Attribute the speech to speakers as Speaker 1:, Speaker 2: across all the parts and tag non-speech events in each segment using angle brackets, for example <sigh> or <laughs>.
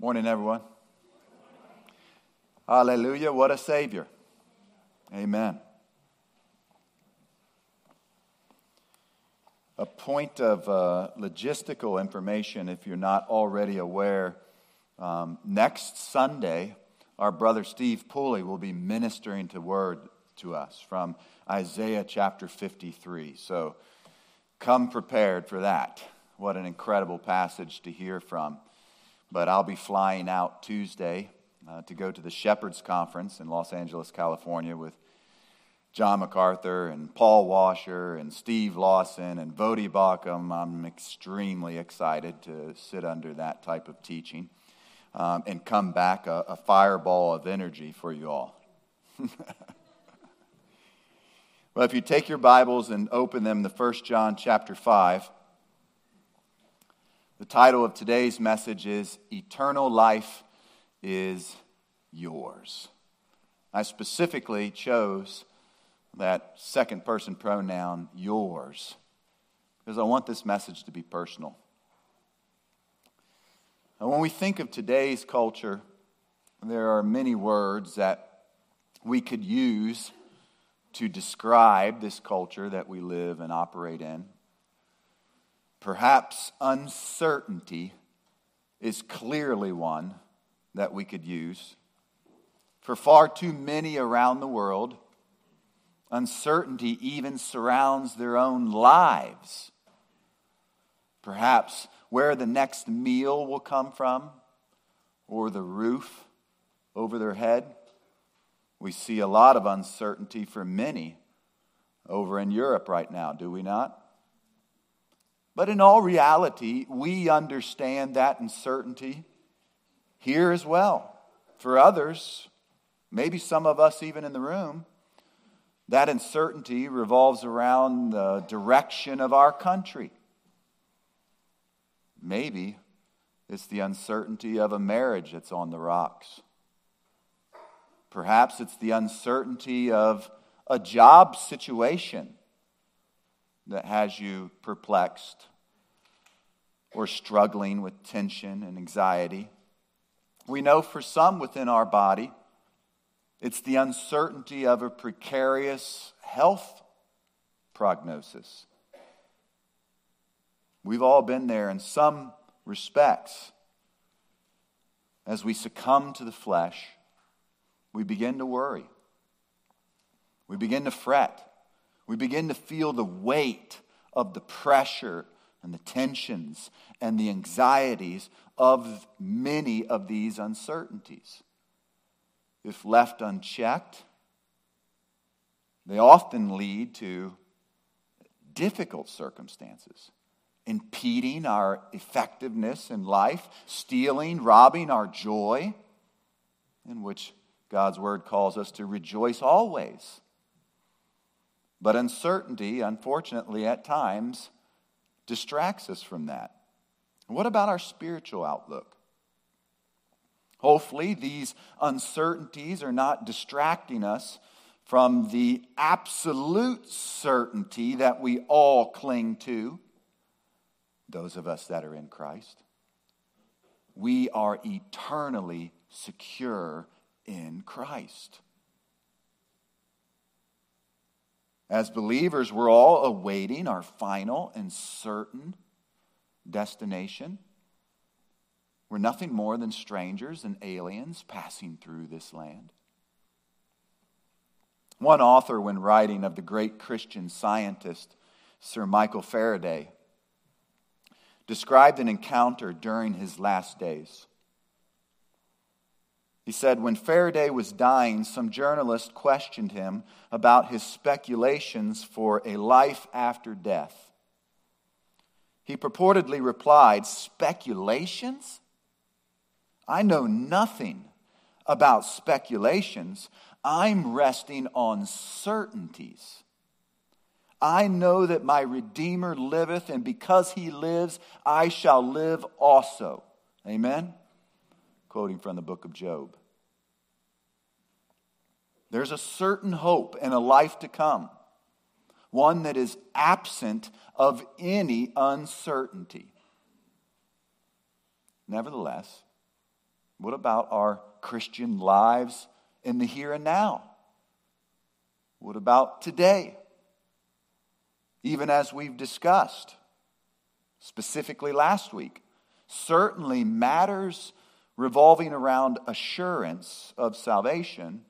Speaker 1: Morning, everyone. Hallelujah. What a Savior. Amen. A point of uh, logistical information, if you're not already aware, um, next Sunday, our brother Steve Pooley will be ministering to word to us from Isaiah chapter 53. So come prepared for that. What an incredible passage to hear from. But I'll be flying out Tuesday uh, to go to the Shepherds Conference in Los Angeles, California with John MacArthur and Paul Washer and Steve Lawson and Voddie Baucham. I'm extremely excited to sit under that type of teaching um, and come back a, a fireball of energy for you all. <laughs> well, if you take your Bibles and open them to 1 John chapter 5, the title of today's message is Eternal Life is Yours. I specifically chose that second person pronoun, yours, because I want this message to be personal. And when we think of today's culture, there are many words that we could use to describe this culture that we live and operate in. Perhaps uncertainty is clearly one that we could use. For far too many around the world, Uncertainty even surrounds their own lives. Perhaps where the next meal will come from or the roof over their head. We see a lot of uncertainty for many over in Europe right now, do we not? But in all reality, we understand that uncertainty here as well. For others, maybe some of us even in the room, that uncertainty revolves around the direction of our country. Maybe it's the uncertainty of a marriage that's on the rocks. Perhaps it's the uncertainty of a job situation that has you perplexed or struggling with tension and anxiety. We know for some within our body, it's the uncertainty of a precarious health prognosis. We've all been there in some respects. As we succumb to the flesh, we begin to worry. We begin to fret. We begin to feel the weight of the pressure and the tensions and the anxieties of many of these uncertainties if left unchecked, they often lead to difficult circumstances, impeding our effectiveness in life, stealing, robbing our joy, in which God's word calls us to rejoice always. But uncertainty, unfortunately, at times distracts us from that. What about our spiritual outlook? Hopefully, these uncertainties are not distracting us from the absolute certainty that we all cling to, those of us that are in Christ. We are eternally secure in Christ. As believers, we're all awaiting our final and certain destination. We're nothing more than strangers and aliens passing through this land. One author, when writing of the great Christian scientist, Sir Michael Faraday, described an encounter during his last days. He said, When Faraday was dying, some journalist questioned him about his speculations for a life after death. He purportedly replied, Speculations? I know nothing about speculations. I'm resting on certainties. I know that my Redeemer liveth, and because he lives, I shall live also. Amen? Quoting from the book of Job. There's a certain hope and a life to come, one that is absent of any uncertainty. Nevertheless, What about our Christian lives in the here and now? What about today? Even as we've discussed, specifically last week, certainly matters revolving around assurance of salvation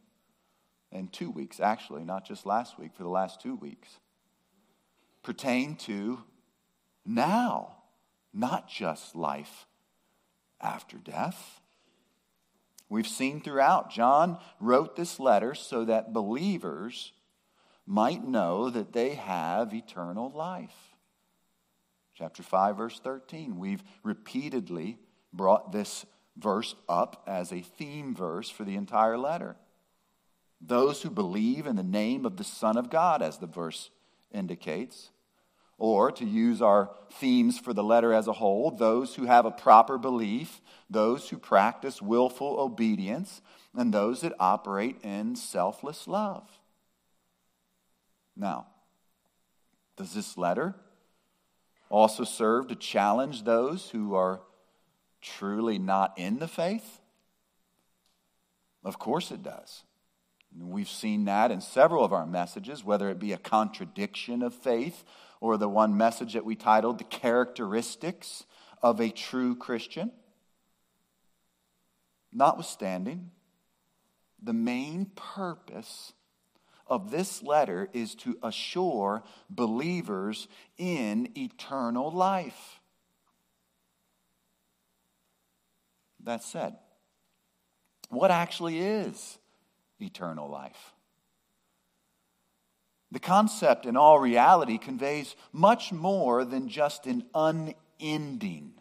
Speaker 1: in two weeks, actually, not just last week, for the last two weeks, pertain to now, not just life after death. We've seen throughout, John wrote this letter so that believers might know that they have eternal life. Chapter 5, verse 13. We've repeatedly brought this verse up as a theme verse for the entire letter. Those who believe in the name of the Son of God, as the verse indicates, or to use our themes for the letter as a whole, those who have a proper belief, those who practice willful obedience, and those that operate in selfless love. Now, does this letter also serve to challenge those who are truly not in the faith? Of course it does. We've seen that in several of our messages, whether it be a contradiction of faith or the one message that we titled The Characteristics of a True Christian. Notwithstanding, the main purpose of this letter is to assure believers in eternal life. That said, what actually is eternal life? The concept, in all reality, conveys much more than just an unendingness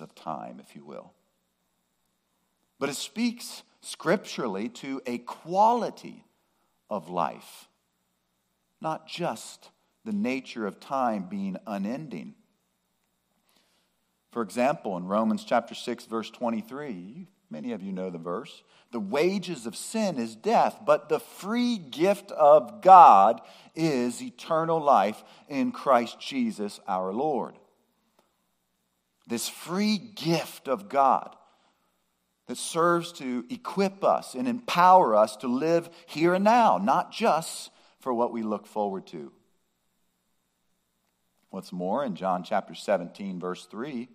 Speaker 1: of time, if you will. But it speaks scripturally to a quality of life, not just the nature of time being unending. For example, in Romans chapter 6 verse 23, many of you know the verse, the wages of sin is death, but the free gift of God is eternal life in Christ Jesus our Lord. This free gift of God that serves to equip us and empower us to live here and now, not just for what we look forward to. What's more, in John chapter 17, verse 3,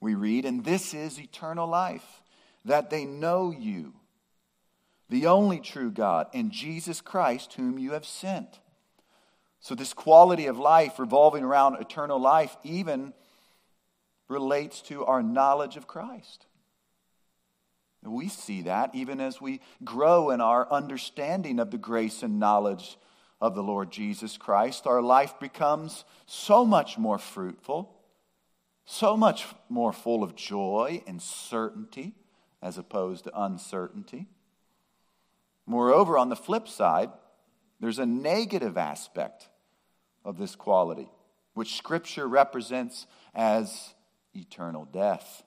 Speaker 1: we read, And this is eternal life, that they know you, the only true God, and Jesus Christ, whom you have sent. So, this quality of life revolving around eternal life even relates to our knowledge of Christ. We see that even as we grow in our understanding of the grace and knowledge of the Lord Jesus Christ. Our life becomes so much more fruitful, so much more full of joy and certainty as opposed to uncertainty. Moreover, on the flip side, there's a negative aspect of this quality, which Scripture represents as eternal death.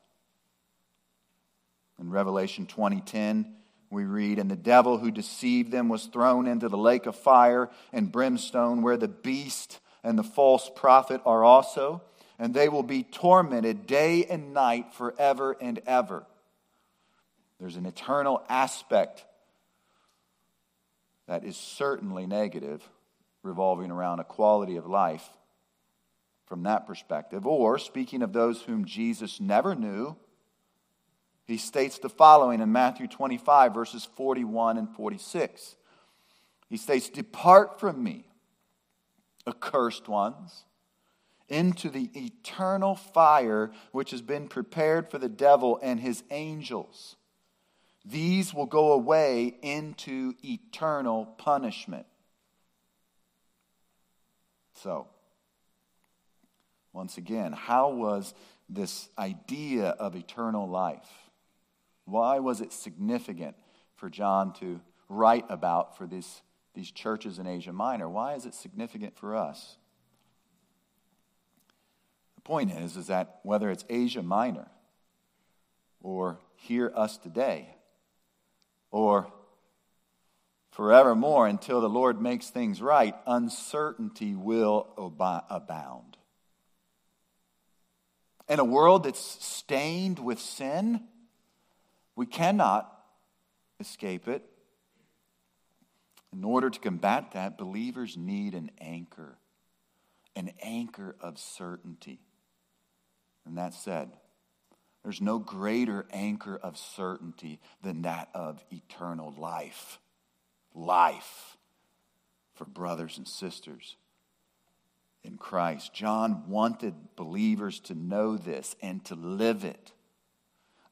Speaker 1: In Revelation 20:10, we read, And the devil who deceived them was thrown into the lake of fire and brimstone, where the beast and the false prophet are also, and they will be tormented day and night forever and ever. There's an eternal aspect that is certainly negative, revolving around a quality of life from that perspective. Or, speaking of those whom Jesus never knew, he states the following in Matthew 25, verses 41 and 46. He states, Depart from me, accursed ones, into the eternal fire which has been prepared for the devil and his angels. These will go away into eternal punishment. So, once again, how was this idea of eternal life? Why was it significant for John to write about for these, these churches in Asia Minor? Why is it significant for us? The point is, is that whether it's Asia Minor or here us today or forevermore until the Lord makes things right, uncertainty will abound. In a world that's stained with sin, we cannot escape it. In order to combat that, believers need an anchor, an anchor of certainty. And that said, there's no greater anchor of certainty than that of eternal life. Life for brothers and sisters in Christ. John wanted believers to know this and to live it.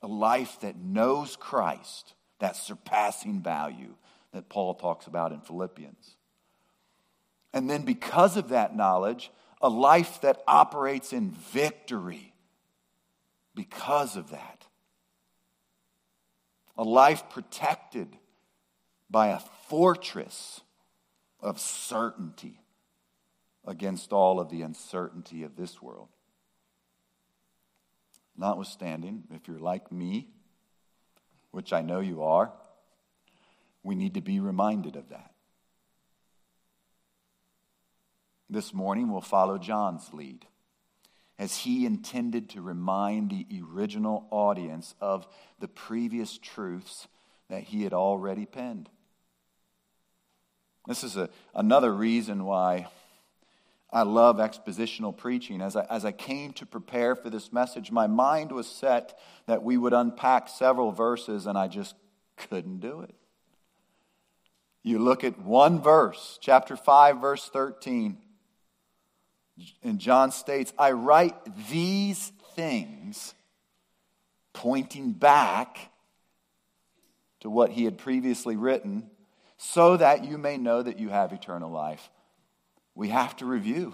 Speaker 1: A life that knows Christ, that surpassing value that Paul talks about in Philippians. And then, because of that knowledge, a life that operates in victory because of that. A life protected by a fortress of certainty against all of the uncertainty of this world. Notwithstanding, if you're like me, which I know you are, we need to be reminded of that. This morning, we'll follow John's lead as he intended to remind the original audience of the previous truths that he had already penned. This is a, another reason why I love expositional preaching. As I, as I came to prepare for this message, my mind was set that we would unpack several verses, and I just couldn't do it. You look at one verse, chapter 5, verse 13, and John states, I write these things, pointing back to what he had previously written, so that you may know that you have eternal life we have to review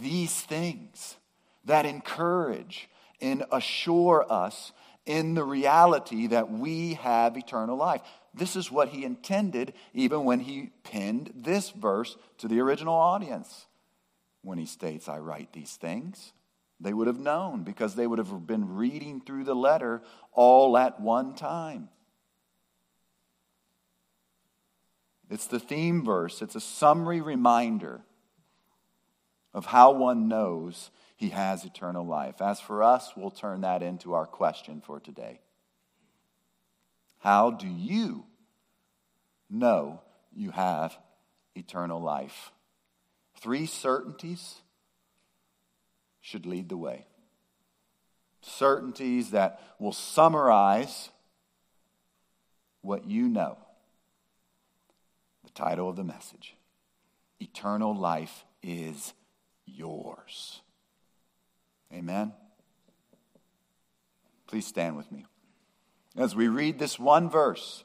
Speaker 1: these things that encourage and assure us in the reality that we have eternal life. This is what he intended even when he pinned this verse to the original audience. When he states, I write these things, they would have known because they would have been reading through the letter all at one time. It's the theme verse, it's a summary reminder of how one knows he has eternal life. As for us, we'll turn that into our question for today. How do you know you have eternal life? Three certainties should lead the way. Certainties that will summarize what you know The title of the message Eternal Life is Yours. Amen. Please stand with me. As we read this one verse,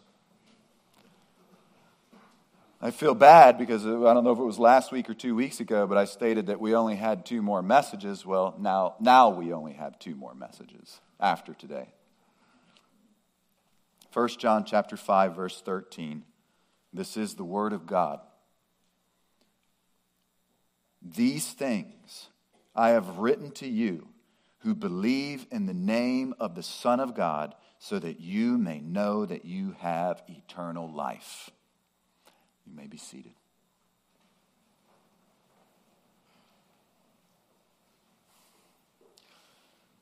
Speaker 1: I feel bad because uh, I don't know if it was last week or two weeks ago, but I stated that we only had two more messages. Well, now, now we only have two more messages after today. 1 John chapter 5 verse 13 this is the Word of God. These things I have written to you who believe in the name of the Son of God, so that you may know that you have eternal life. You may be seated.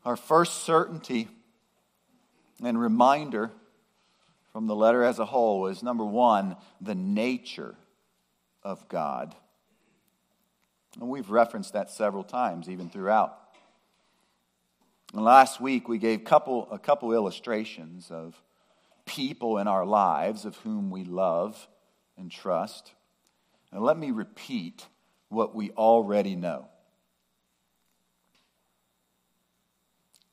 Speaker 1: Our first certainty and reminder from the letter as a whole was number one, the nature of God. And we've referenced that several times, even throughout. And last week, we gave couple, a couple illustrations of people in our lives of whom we love and trust. And let me repeat what we already know.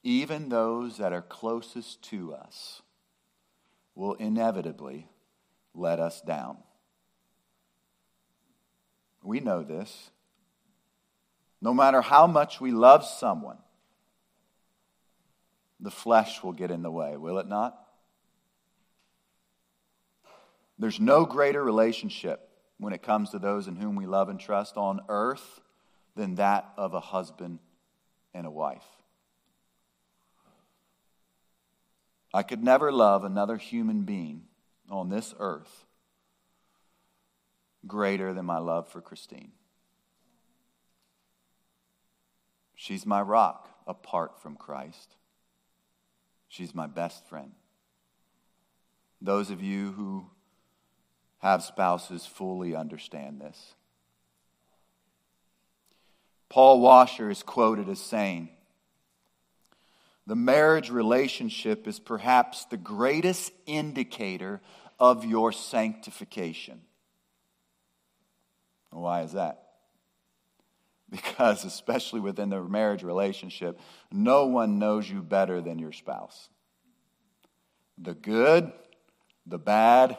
Speaker 1: Even those that are closest to us will inevitably let us down. We know this. No matter how much we love someone, the flesh will get in the way, will it not? There's no greater relationship when it comes to those in whom we love and trust on earth than that of a husband and a wife. I could never love another human being on this earth greater than my love for Christine. She's my rock. apart from Christ. She's my best friend. Those of you who have spouses fully understand this. Paul Washer is quoted as saying, The marriage relationship is perhaps the greatest indicator of your sanctification. Why is that? <laughs> Because, especially within the marriage relationship, no one knows you better than your spouse. The good, the bad,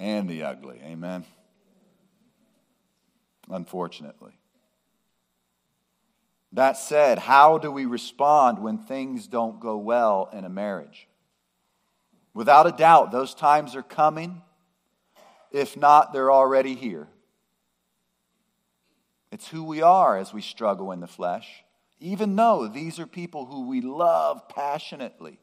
Speaker 1: and the ugly. Amen. Unfortunately. That said, how do we respond when things don't go well in a marriage? Without a doubt, those times are coming. If not, they're already here. It's who we are as we struggle in the flesh, even though these are people who we love passionately.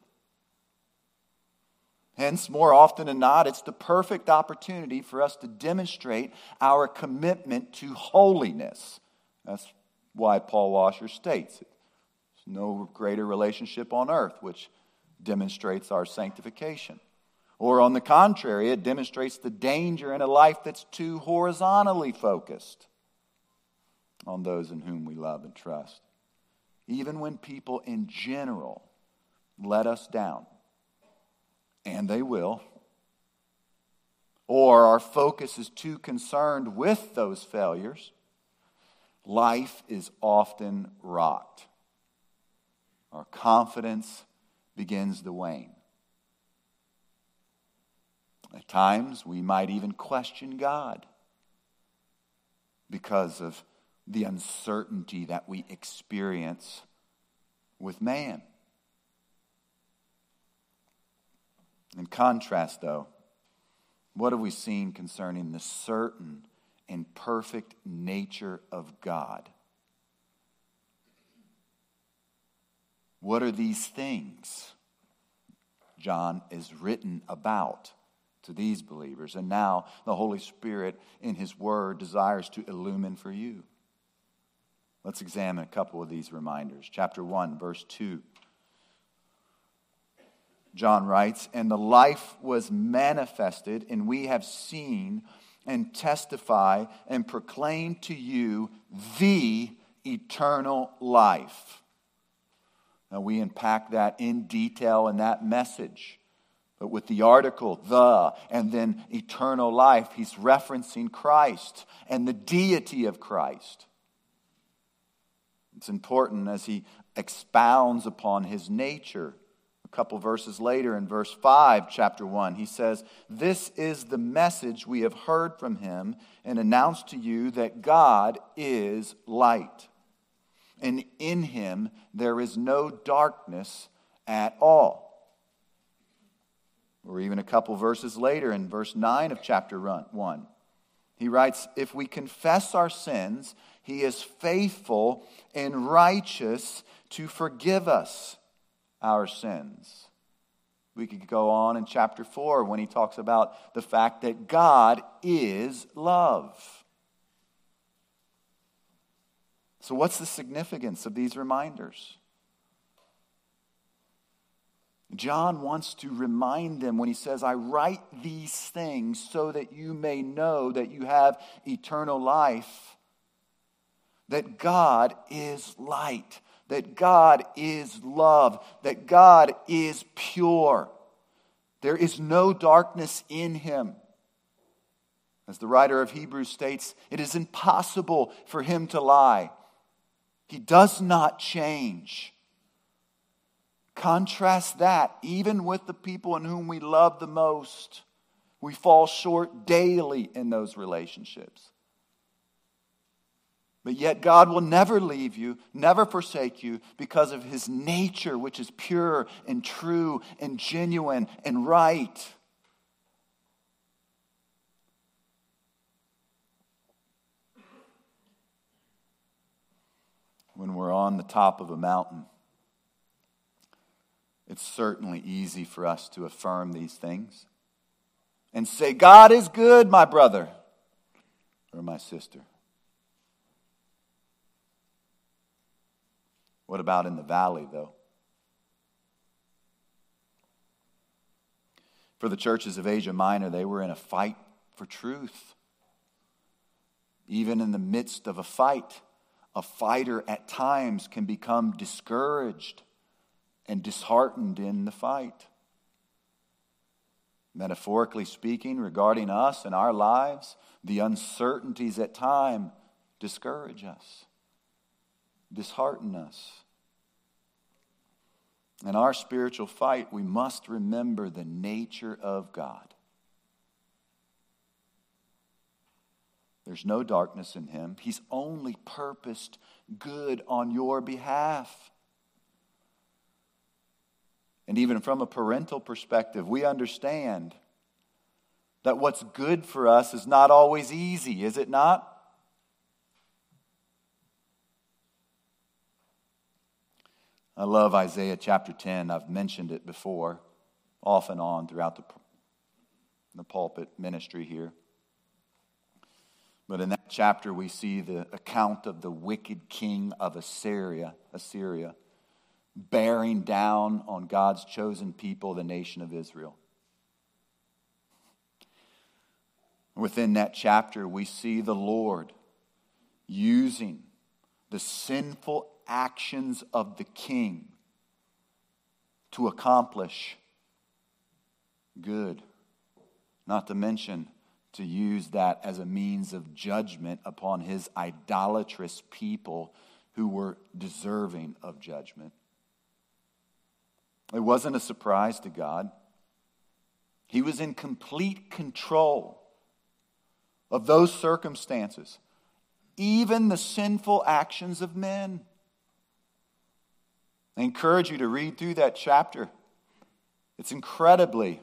Speaker 1: Hence, more often than not, it's the perfect opportunity for us to demonstrate our commitment to holiness. That's why Paul Washer states it. There's no greater relationship on earth which demonstrates our sanctification. Or, on the contrary, it demonstrates the danger in a life that's too horizontally focused on those in whom we love and trust. Even when people in general let us down, and they will, or our focus is too concerned with those failures, life is often rocked. Our confidence begins to wane. At times, we might even question God because of the uncertainty that we experience with man. In contrast, though, what have we seen concerning the certain and perfect nature of God? What are these things John is written about to these believers? And now the Holy Spirit, in His Word, desires to illumine for you. Let's examine a couple of these reminders. Chapter 1, verse 2. John writes, And the life was manifested, and we have seen and testify and proclaim to you the eternal life. Now, we unpack that in detail in that message. But with the article, the, and then eternal life, he's referencing Christ and the deity of Christ. It's important as he expounds upon his nature. A couple verses later, in verse 5, chapter 1, he says, This is the message we have heard from him and announced to you that God is light. And in him there is no darkness at all. Or even a couple verses later, in verse 9 of chapter 1, he writes, If we confess our sins, he is faithful and righteous to forgive us our sins. We could go on in chapter 4 when he talks about the fact that God is love. So, what's the significance of these reminders? John wants to remind them when he says, I write these things so that you may know that you have eternal life that God is light, that God is love, that God is pure. There is no darkness in him. As the writer of Hebrews states, it is impossible for him to lie. He does not change. Contrast that even with the people in whom we love the most. We fall short daily in those relationships. But yet, God will never leave you, never forsake you because of his nature, which is pure and true and genuine and right. When we're on the top of a mountain, it's certainly easy for us to affirm these things and say, God is good, my brother or my sister. What about in the valley, though? For the churches of Asia Minor, they were in a fight for truth. Even in the midst of a fight, a fighter at times can become discouraged and disheartened in the fight. Metaphorically speaking, regarding us and our lives, the uncertainties at time discourage us, dishearten us. In our spiritual fight, we must remember the nature of God. There's no darkness in him. He's only purposed good on your behalf. And even from a parental perspective, we understand that what's good for us is not always easy, is it not? I love Isaiah chapter 10. I've mentioned it before, off and on throughout the, the pulpit ministry here. But in that chapter, we see the account of the wicked king of Assyria, Assyria, bearing down on God's chosen people, the nation of Israel. Within that chapter, we see the Lord using the sinful actions of the king to accomplish good, not to mention to use that as a means of judgment upon his idolatrous people who were deserving of judgment. It wasn't a surprise to God. He was in complete control of those circumstances, even the sinful actions of men. I encourage you to read through that chapter. It's incredibly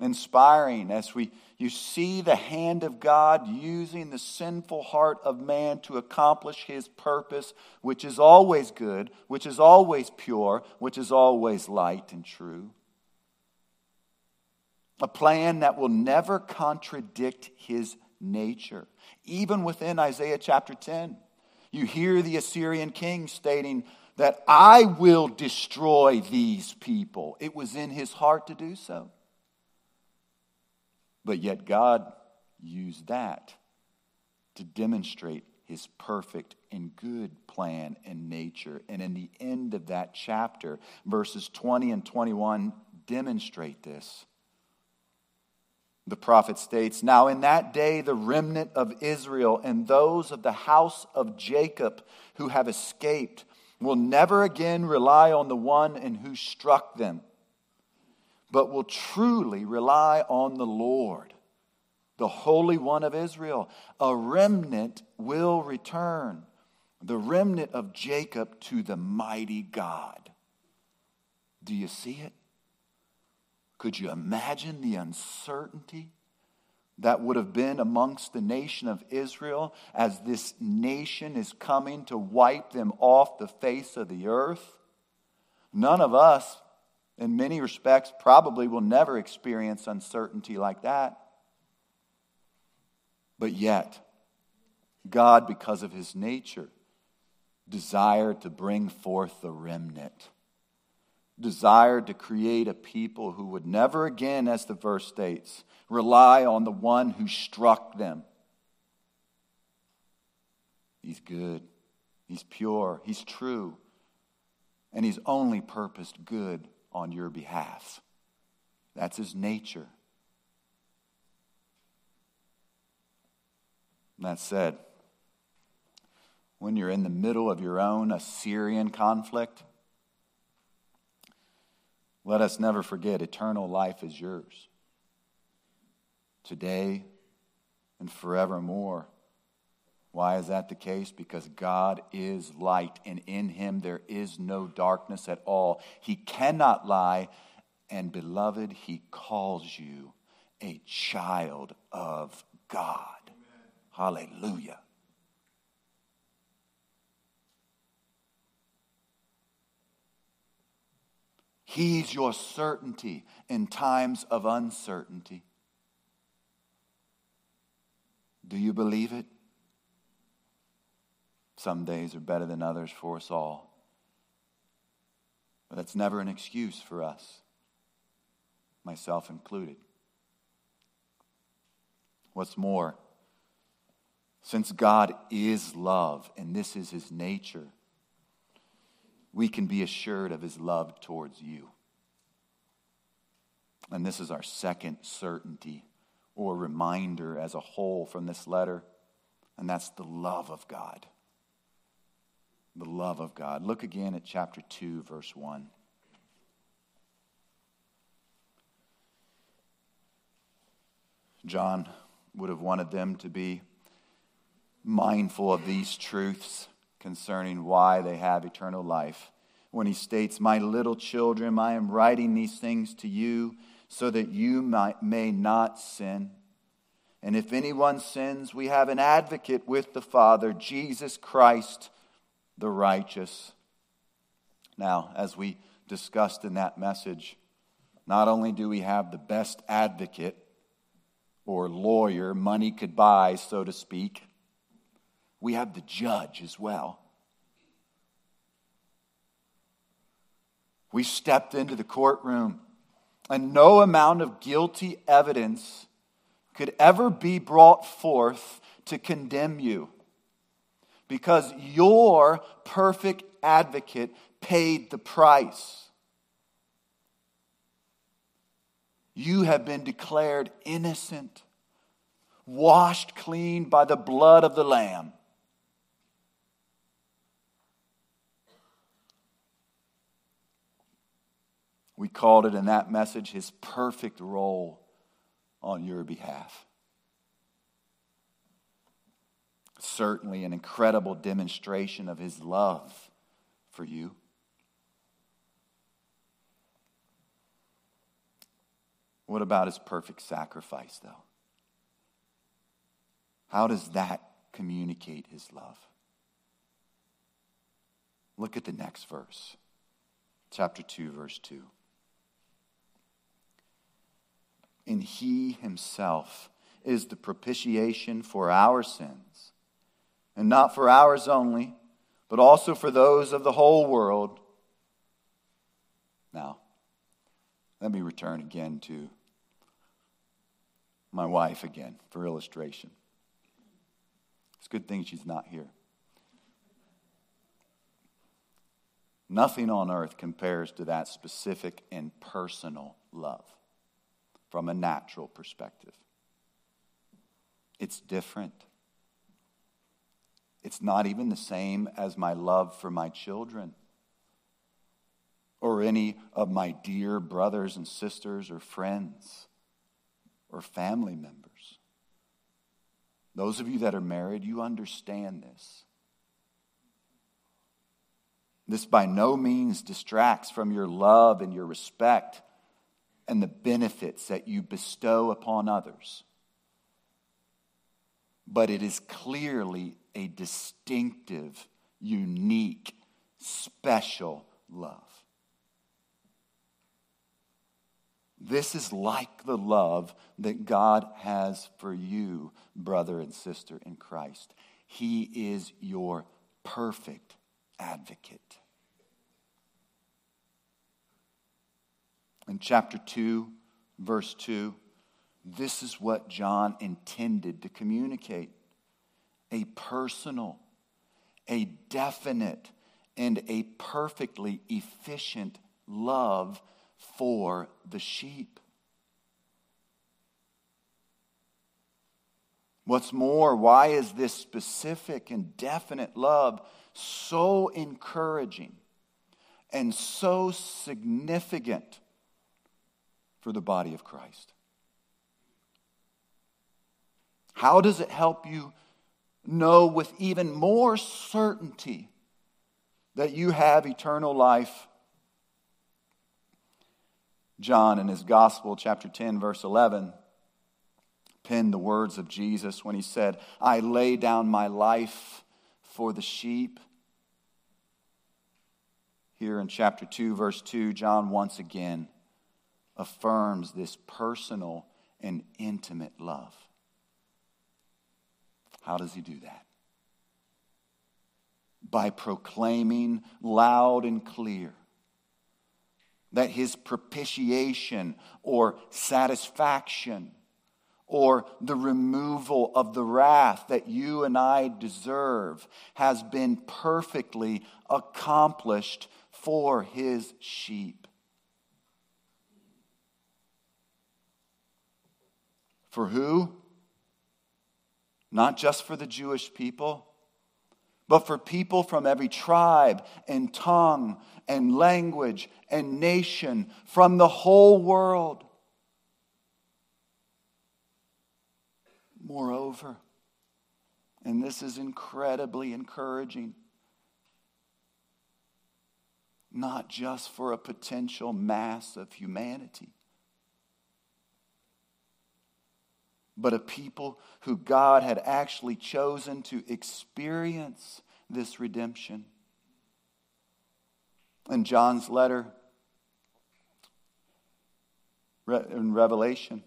Speaker 1: inspiring as we you see the hand of God using the sinful heart of man to accomplish his purpose, which is always good, which is always pure, which is always light and true. A plan that will never contradict his nature. Even within Isaiah chapter 10, you hear the Assyrian king stating, that I will destroy these people. It was in his heart to do so. But yet, God used that to demonstrate his perfect and good plan and nature. And in the end of that chapter, verses 20 and 21 demonstrate this. The prophet states, Now in that day, the remnant of Israel and those of the house of Jacob who have escaped will never again rely on the one in who struck them, but will truly rely on the Lord, the Holy One of Israel. A remnant will return, the remnant of Jacob to the mighty God. Do you see it? Could you imagine the uncertainty? That would have been amongst the nation of Israel as this nation is coming to wipe them off the face of the earth. None of us, in many respects, probably will never experience uncertainty like that. But yet, God, because of his nature, desired to bring forth the remnant desired to create a people who would never again, as the verse states, rely on the one who struck them. He's good, He's pure, He's true, and He's only purposed good on your behalf. That's His nature. that said, when you're in the middle of your own Assyrian conflict, let us never forget eternal life is yours. Today and forevermore. Why is that the case? Because God is light, and in him there is no darkness at all. He cannot lie, and beloved, he calls you a child of God. Amen. Hallelujah. He's your certainty in times of uncertainty. Do you believe it? Some days are better than others for us all. But that's never an excuse for us, myself included. What's more, since God is love and this is his nature, we can be assured of his love towards you. And this is our second certainty or reminder as a whole from this letter, and that's the love of God. The love of God. Look again at chapter 2, verse 1. John would have wanted them to be mindful of these truths concerning why they have eternal life. When he states, My little children, I am writing these things to you so that you might, may not sin. And if anyone sins, we have an advocate with the Father, Jesus Christ the righteous. Now, as we discussed in that message, not only do we have the best advocate or lawyer money could buy, so to speak, we have the judge as well. We stepped into the courtroom and no amount of guilty evidence could ever be brought forth to condemn you because your perfect advocate paid the price. You have been declared innocent, washed clean by the blood of the Lamb. We called it in that message his perfect role on your behalf. Certainly an incredible demonstration of his love for you. What about his perfect sacrifice, though? How does that communicate his love? Look at the next verse, chapter 2, verse 2 and he himself is the propitiation for our sins, and not for ours only, but also for those of the whole world. Now, let me return again to my wife again for illustration. It's a good thing she's not here. Nothing on earth compares to that specific and personal love from a natural perspective. It's different. It's not even the same as my love for my children or any of my dear brothers and sisters or friends or family members. Those of you that are married, you understand this. This by no means distracts from your love and your respect and the benefits that you bestow upon others. But it is clearly a distinctive, unique, special love. This is like the love that God has for you, brother and sister in Christ. He is your perfect advocate. In chapter 2, verse 2, this is what John intended to communicate a personal, a definite, and a perfectly efficient love for the sheep. What's more, why is this specific and definite love so encouraging and so significant for the body of Christ? How does it help you know with even more certainty that you have eternal life? John, in his Gospel, chapter 10, verse 11, penned the words of Jesus when he said, I lay down my life for the sheep. Here in chapter 2, verse 2, John once again affirms this personal and intimate love. How does he do that? By proclaiming loud and clear that his propitiation or satisfaction or the removal of the wrath that you and I deserve has been perfectly accomplished for his sheep. For who? Not just for the Jewish people, but for people from every tribe and tongue and language and nation from the whole world. Moreover, and this is incredibly encouraging, not just for a potential mass of humanity, but a people who God had actually chosen to experience this redemption. In John's letter in Revelation,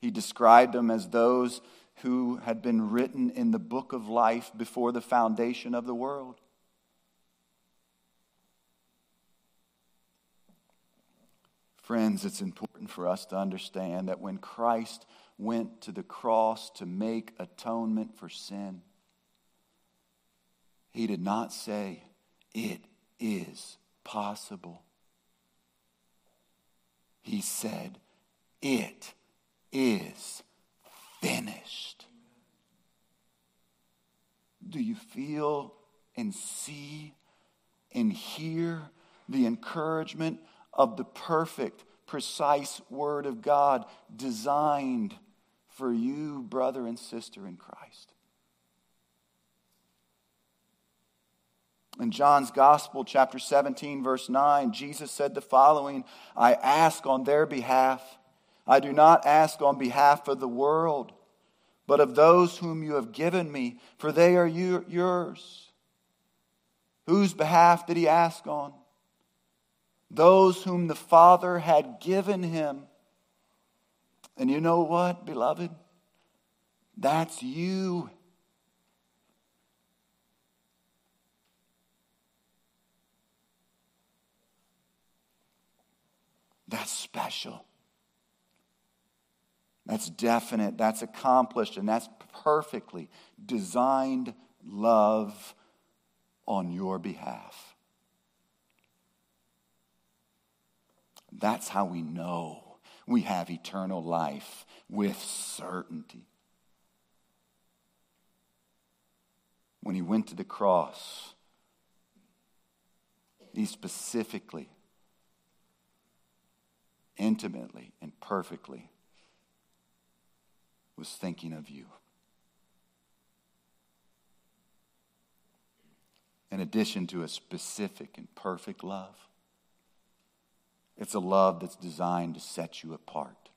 Speaker 1: he described them as those who had been written in the book of life before the foundation of the world. Friends, it's important for us to understand that when Christ went to the cross to make atonement for sin, he did not say, It is possible. He said, It is finished. Do you feel and see and hear the encouragement of the perfect, precise Word of God designed for you, brother and sister in Christ? In John's Gospel, chapter 17, verse 9, Jesus said the following I ask on their behalf I do not ask on behalf of the world, but of those whom you have given me, for they are yours. Whose behalf did he ask on? Those whom the Father had given him. And you know what, beloved? That's you. That's special. That's definite, that's accomplished, and that's perfectly designed love on your behalf. That's how we know we have eternal life with certainty. When he went to the cross, he specifically, intimately, and perfectly was thinking of you. In addition to a specific and perfect love, it's a love that's designed to set you apart.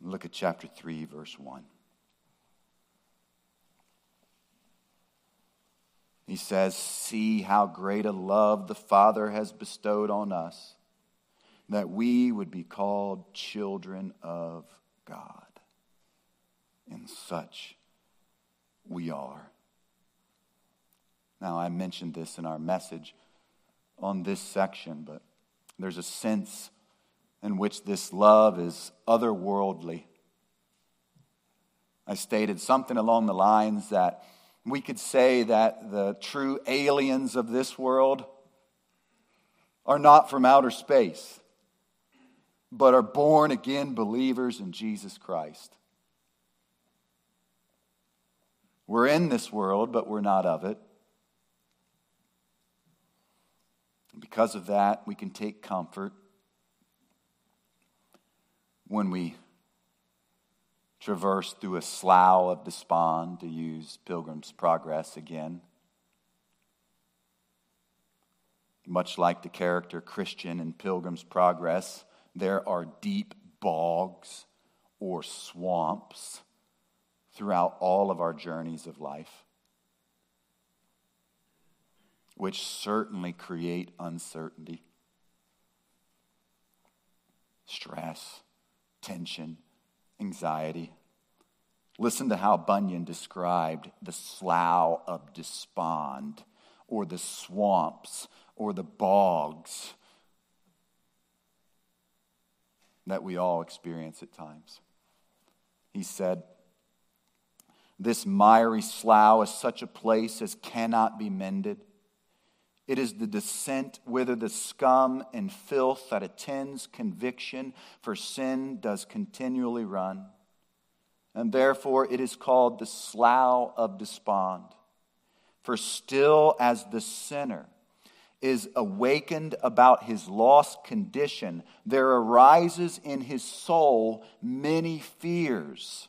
Speaker 1: Look at chapter 3, verse 1. He says, See how great a love the Father has bestowed on us, that we would be called children of God and such we are. Now, I mentioned this in our message on this section, but there's a sense in which this love is otherworldly. I stated something along the lines that we could say that the true aliens of this world are not from outer space, but are born again believers in Jesus Christ. We're in this world, but we're not of it. Because of that, we can take comfort when we traverse through a slough of despond, to use Pilgrim's Progress again. Much like the character Christian in Pilgrim's Progress, there are deep bogs or swamps throughout all of our journeys of life, which certainly create uncertainty, stress, tension, anxiety. Listen to how Bunyan described the slough of despond, or the swamps, or the bogs that we all experience at times. He said, This miry slough is such a place as cannot be mended. It is the descent whither the scum and filth that attends conviction for sin does continually run. And therefore it is called the slough of despond. For still as the sinner is awakened about his lost condition, there arises in his soul many fears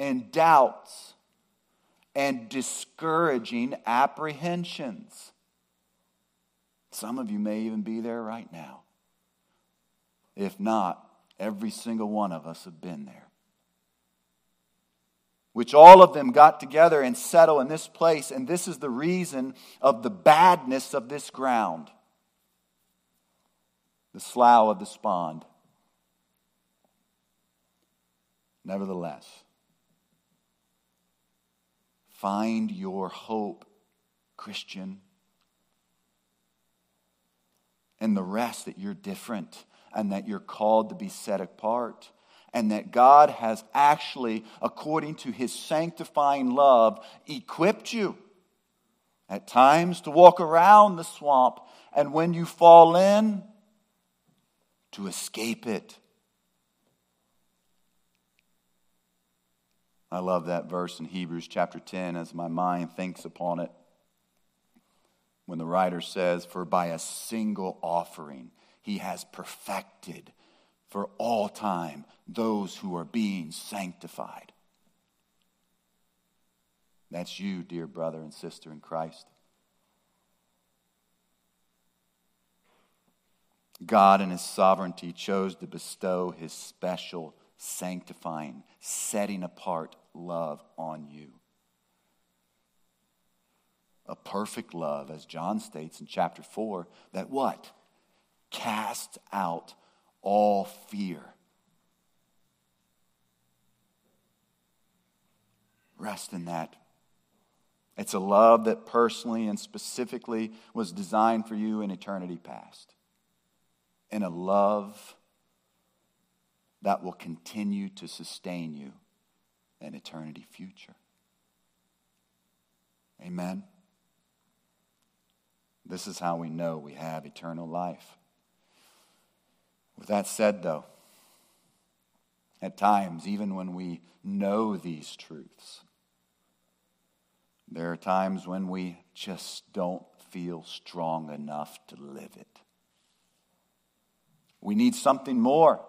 Speaker 1: and doubts and discouraging apprehensions. Some of you may even be there right now. If not, every single one of us have been there. Which all of them got together and settle in this place, and this is the reason of the badness of this ground. The slough of despond. Nevertheless, find your hope, Christian and the rest that you're different and that you're called to be set apart and that God has actually, according to his sanctifying love, equipped you at times to walk around the swamp, and when you fall in, to escape it. I love that verse in Hebrews chapter 10 as my mind thinks upon it when the writer says, For by a single offering he has perfected for all time those who are being sanctified. That's you, dear brother and sister in Christ. God, in His sovereignty, chose to bestow His special, sanctifying, setting apart love on you a perfect love, as John states in chapter 4, that what? Casts out all fear. Rest in that. It's a love that personally and specifically was designed for you in eternity past. And a love that will continue to sustain you in eternity future. Amen. This is how we know we have eternal life. With that said, though, at times, even when we know these truths, there are times when we just don't feel strong enough to live it. We need something more.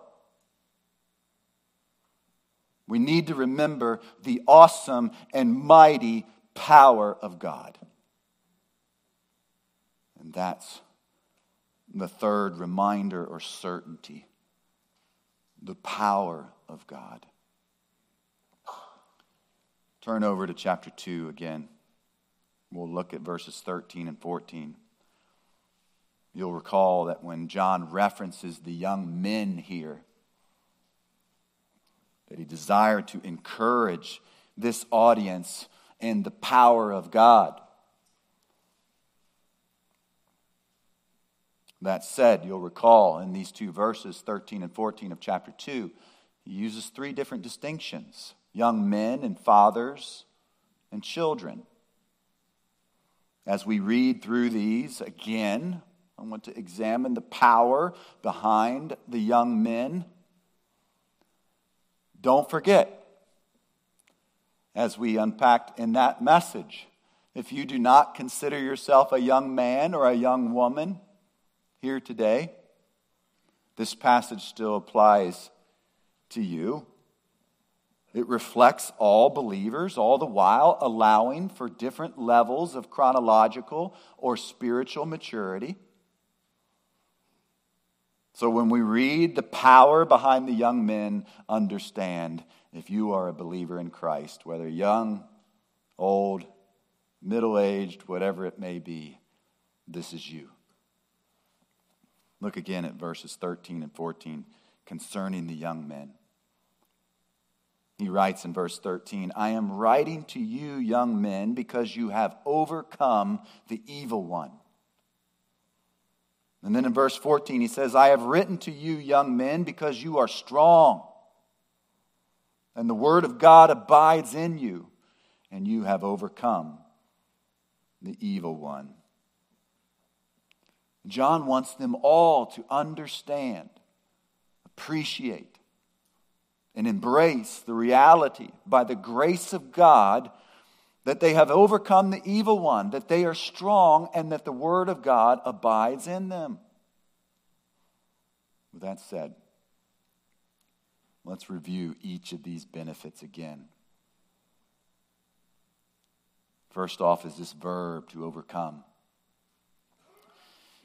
Speaker 1: We need to remember the awesome and mighty power of God. And that's the third reminder or certainty the power of God. Turn over to chapter 2 again. We'll look at verses 13 and 14. You'll recall that when John references the young men here, that he desired to encourage this audience in the power of God. That said, you'll recall in these two verses, 13 and 14 of chapter 2, he uses three different distinctions young men and fathers and children. As we read through these again, I want to examine the power behind the young men. Don't forget, as we unpacked in that message, if you do not consider yourself a young man or a young woman, here today, this passage still applies to you. It reflects all believers, all the while allowing for different levels of chronological or spiritual maturity. So when we read the power behind the young men, understand if you are a believer in Christ, whether young, old, middle aged, whatever it may be, this is you. Look again at verses 13 and 14 concerning the young men. He writes in verse 13, I am writing to you, young men, because you have overcome the evil one. And then in verse 14, he says, I have written to you, young men, because you are strong, and the word of God abides in you, and you have overcome the evil one. John wants them all to understand, appreciate, and embrace the reality by the grace of God that they have overcome the evil one, that they are strong, and that the word of God abides in them. With that said, let's review each of these benefits again. First off, is this verb to overcome.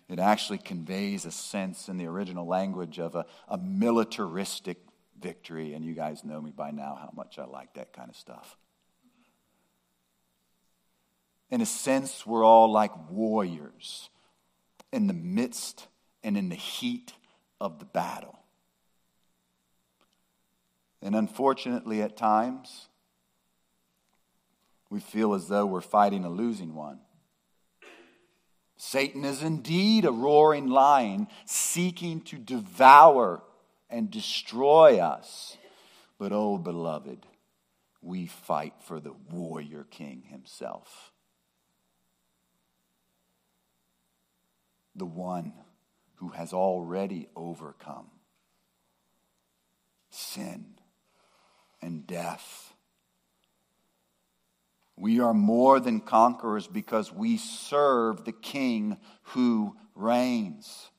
Speaker 1: It actually conveys a sense in the original language of a, a militaristic victory, and you guys know me by now how much I like that kind of stuff. In a sense, we're all like warriors in the midst and in the heat of the battle. And unfortunately, at times, we feel as though we're fighting a losing one. Satan is indeed a roaring lion seeking to devour and destroy us. But, oh, beloved, we fight for the warrior king himself. The one who has already overcome sin and death we are more than conquerors because we serve the King who reigns.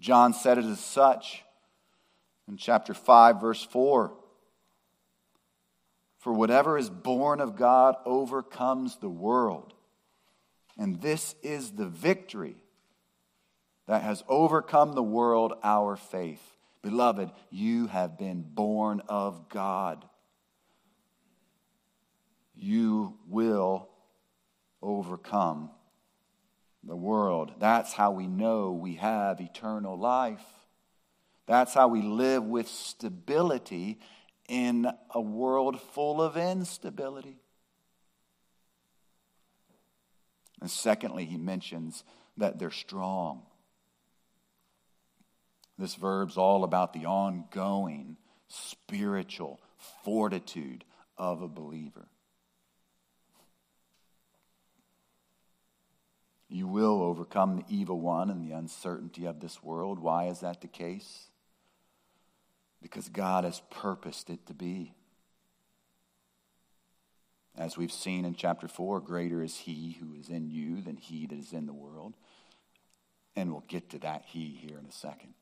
Speaker 1: John said it as such in chapter 5, verse 4. For whatever is born of God overcomes the world. And this is the victory that has overcome the world, our faith. Beloved, you have been born of God you will overcome the world. That's how we know we have eternal life. That's how we live with stability in a world full of instability. And secondly, he mentions that they're strong. This verb's all about the ongoing spiritual fortitude of a believer. You will overcome the evil one and the uncertainty of this world. Why is that the case? Because God has purposed it to be. As we've seen in chapter 4, greater is he who is in you than he that is in the world. And we'll get to that he here in a second.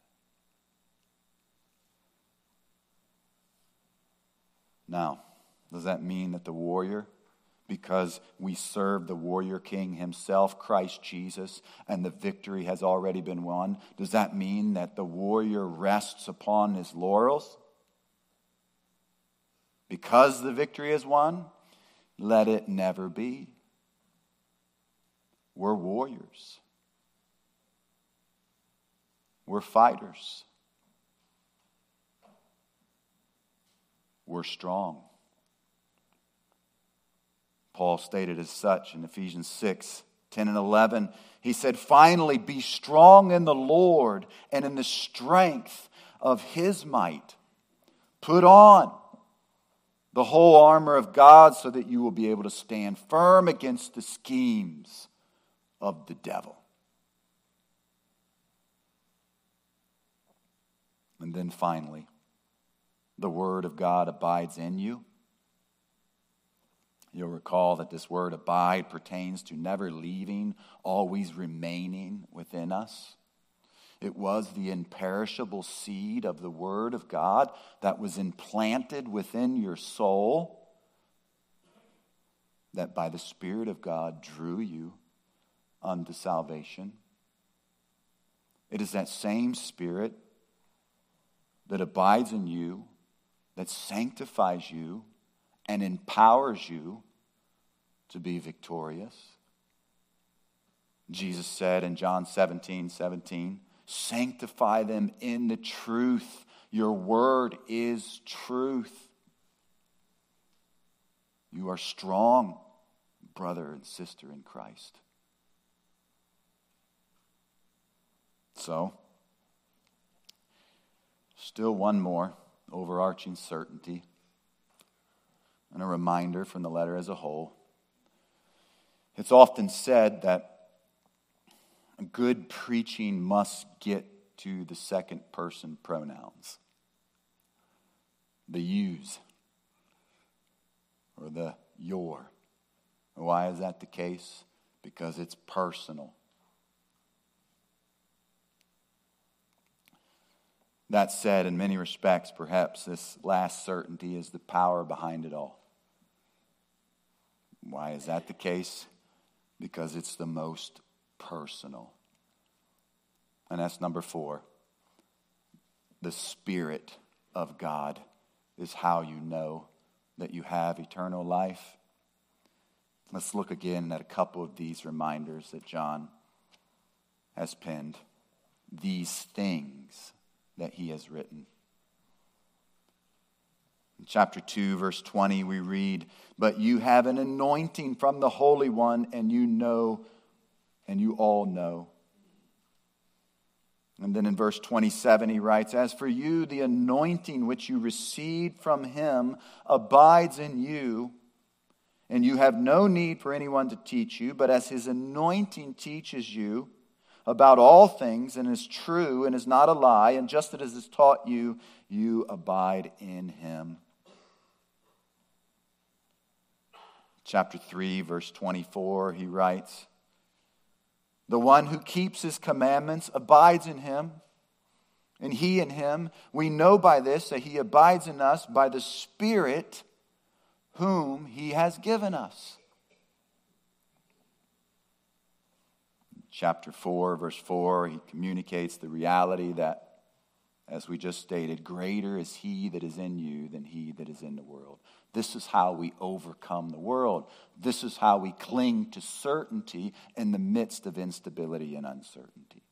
Speaker 1: Now, does that mean that the warrior because we serve the warrior king himself, Christ Jesus, and the victory has already been won? Does that mean that the warrior rests upon his laurels? Because the victory is won? Let it never be. We're warriors. We're fighters. We're strong. Paul stated as such in Ephesians 6 10 and 11. He said, Finally, be strong in the Lord and in the strength of his might. Put on the whole armor of God so that you will be able to stand firm against the schemes of the devil. And then finally, the word of God abides in you You'll recall that this word abide pertains to never leaving, always remaining within us. It was the imperishable seed of the Word of God that was implanted within your soul, that by the Spirit of God drew you unto salvation. It is that same Spirit that abides in you, that sanctifies you, and empowers you to be victorious. Jesus said in John 17 17, sanctify them in the truth. Your word is truth. You are strong, brother and sister in Christ. So, still one more overarching certainty and a reminder from the letter as a whole. It's often said that good preaching must get to the second person pronouns, the yous or the your. Why is that the case? Because it's personal. That said, in many respects, perhaps this last certainty is the power behind it all. Why is that the case? Because it's the most personal. And that's number four. The Spirit of God is how you know that you have eternal life. Let's look again at a couple of these reminders that John has penned. These things that he has written. In chapter 2, verse 20, we read, But you have an anointing from the Holy One, and you know, and you all know. And then in verse 27, he writes, As for you, the anointing which you received from him abides in you, and you have no need for anyone to teach you, but as his anointing teaches you about all things, and is true and is not a lie, and just as it is taught you, you abide in him. Chapter 3, verse 24, he writes, The one who keeps his commandments abides in him, and he in him. We know by this that he abides in us by the Spirit whom he has given us. Chapter 4, verse 4, he communicates the reality that as we just stated, greater is he that is in you than he that is in the world. This is how we overcome the world. This is how we cling to certainty in the midst of instability and uncertainty.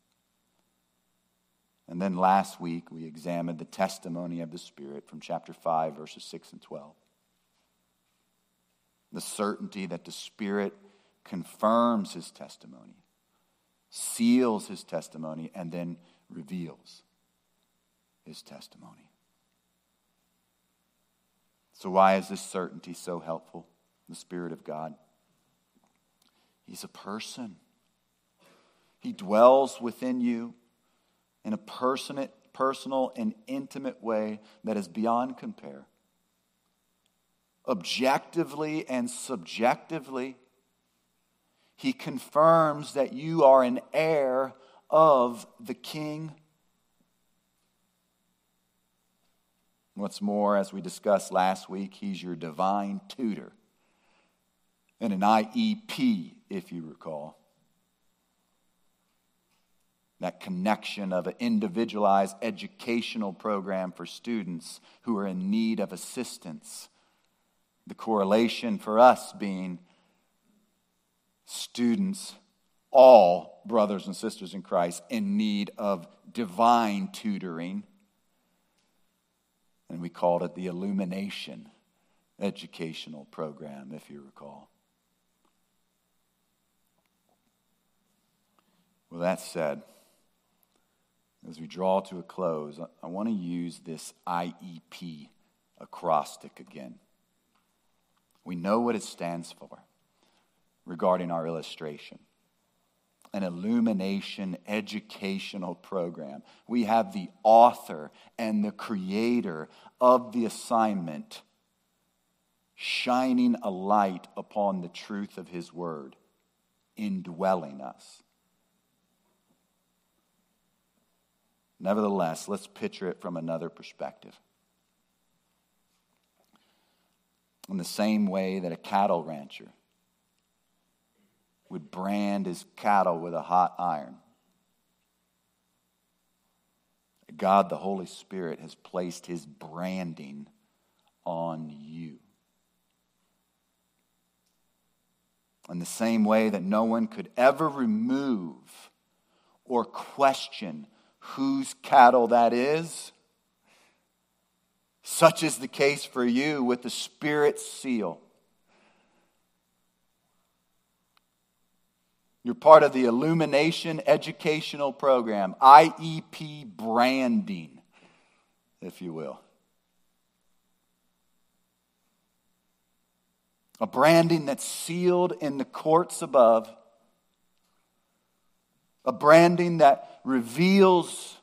Speaker 1: And then last week, we examined the testimony of the Spirit from chapter 5, verses 6 and 12. The certainty that the Spirit confirms his testimony, seals his testimony, and then reveals his testimony. So, why is this certainty so helpful? The Spirit of God. He's a person, He dwells within you in a personate, personal and intimate way that is beyond compare. Objectively and subjectively, He confirms that you are an heir of the King What's more, as we discussed last week, he's your divine tutor and an IEP, if you recall. That connection of an individualized educational program for students who are in need of assistance. The correlation for us being students, all brothers and sisters in Christ, in need of divine tutoring and we called it the Illumination Educational Program, if you recall. Well, that said, as we draw to a close, I want to use this IEP acrostic again. We know what it stands for regarding our illustration an illumination educational program. We have the author and the creator of the assignment shining a light upon the truth of his word, indwelling us. Nevertheless, let's picture it from another perspective. In the same way that a cattle rancher would brand his cattle with a hot iron. God, the Holy Spirit, has placed his branding on you. In the same way that no one could ever remove or question whose cattle that is, such is the case for you with the Spirit seal You're part of the Illumination Educational Program, IEP branding, if you will. A branding that's sealed in the courts above, a branding that reveals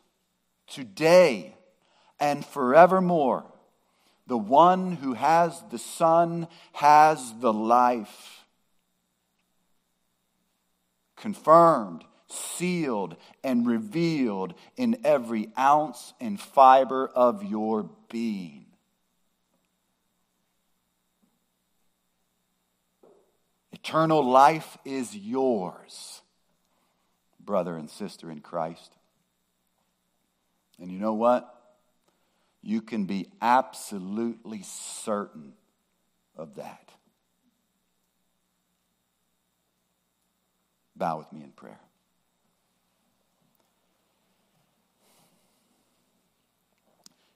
Speaker 1: today and forevermore the one who has the Son has the life confirmed, sealed, and revealed in every ounce and fiber of your being. Eternal life is yours, brother and sister in Christ. And you know what? You can be absolutely certain of that. Bow with me in prayer.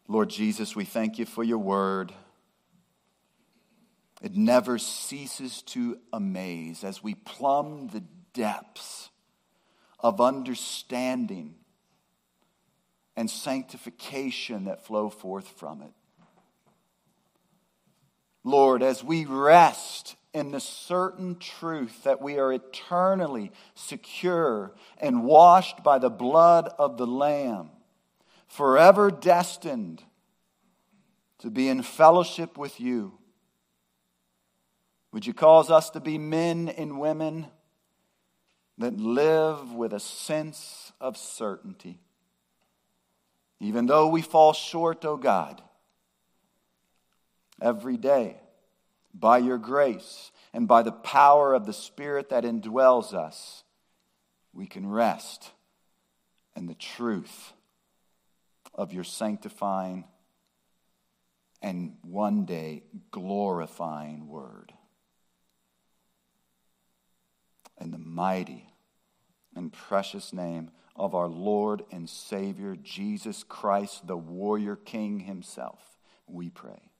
Speaker 1: Lord Jesus, we thank you for your word. It never ceases to amaze as we plumb the depths of understanding and sanctification that flow forth from it. Lord, as we rest in the certain truth that we are eternally secure and washed by the blood of the Lamb, forever destined to be in fellowship with you. Would you cause us to be men and women that live with a sense of certainty? Even though we fall short, O oh God, every day by your grace and by the power of the Spirit that indwells us, we can rest in the truth of your sanctifying and one day glorifying word. In the mighty and precious name of our Lord and Savior Jesus Christ, the warrior King himself, we pray.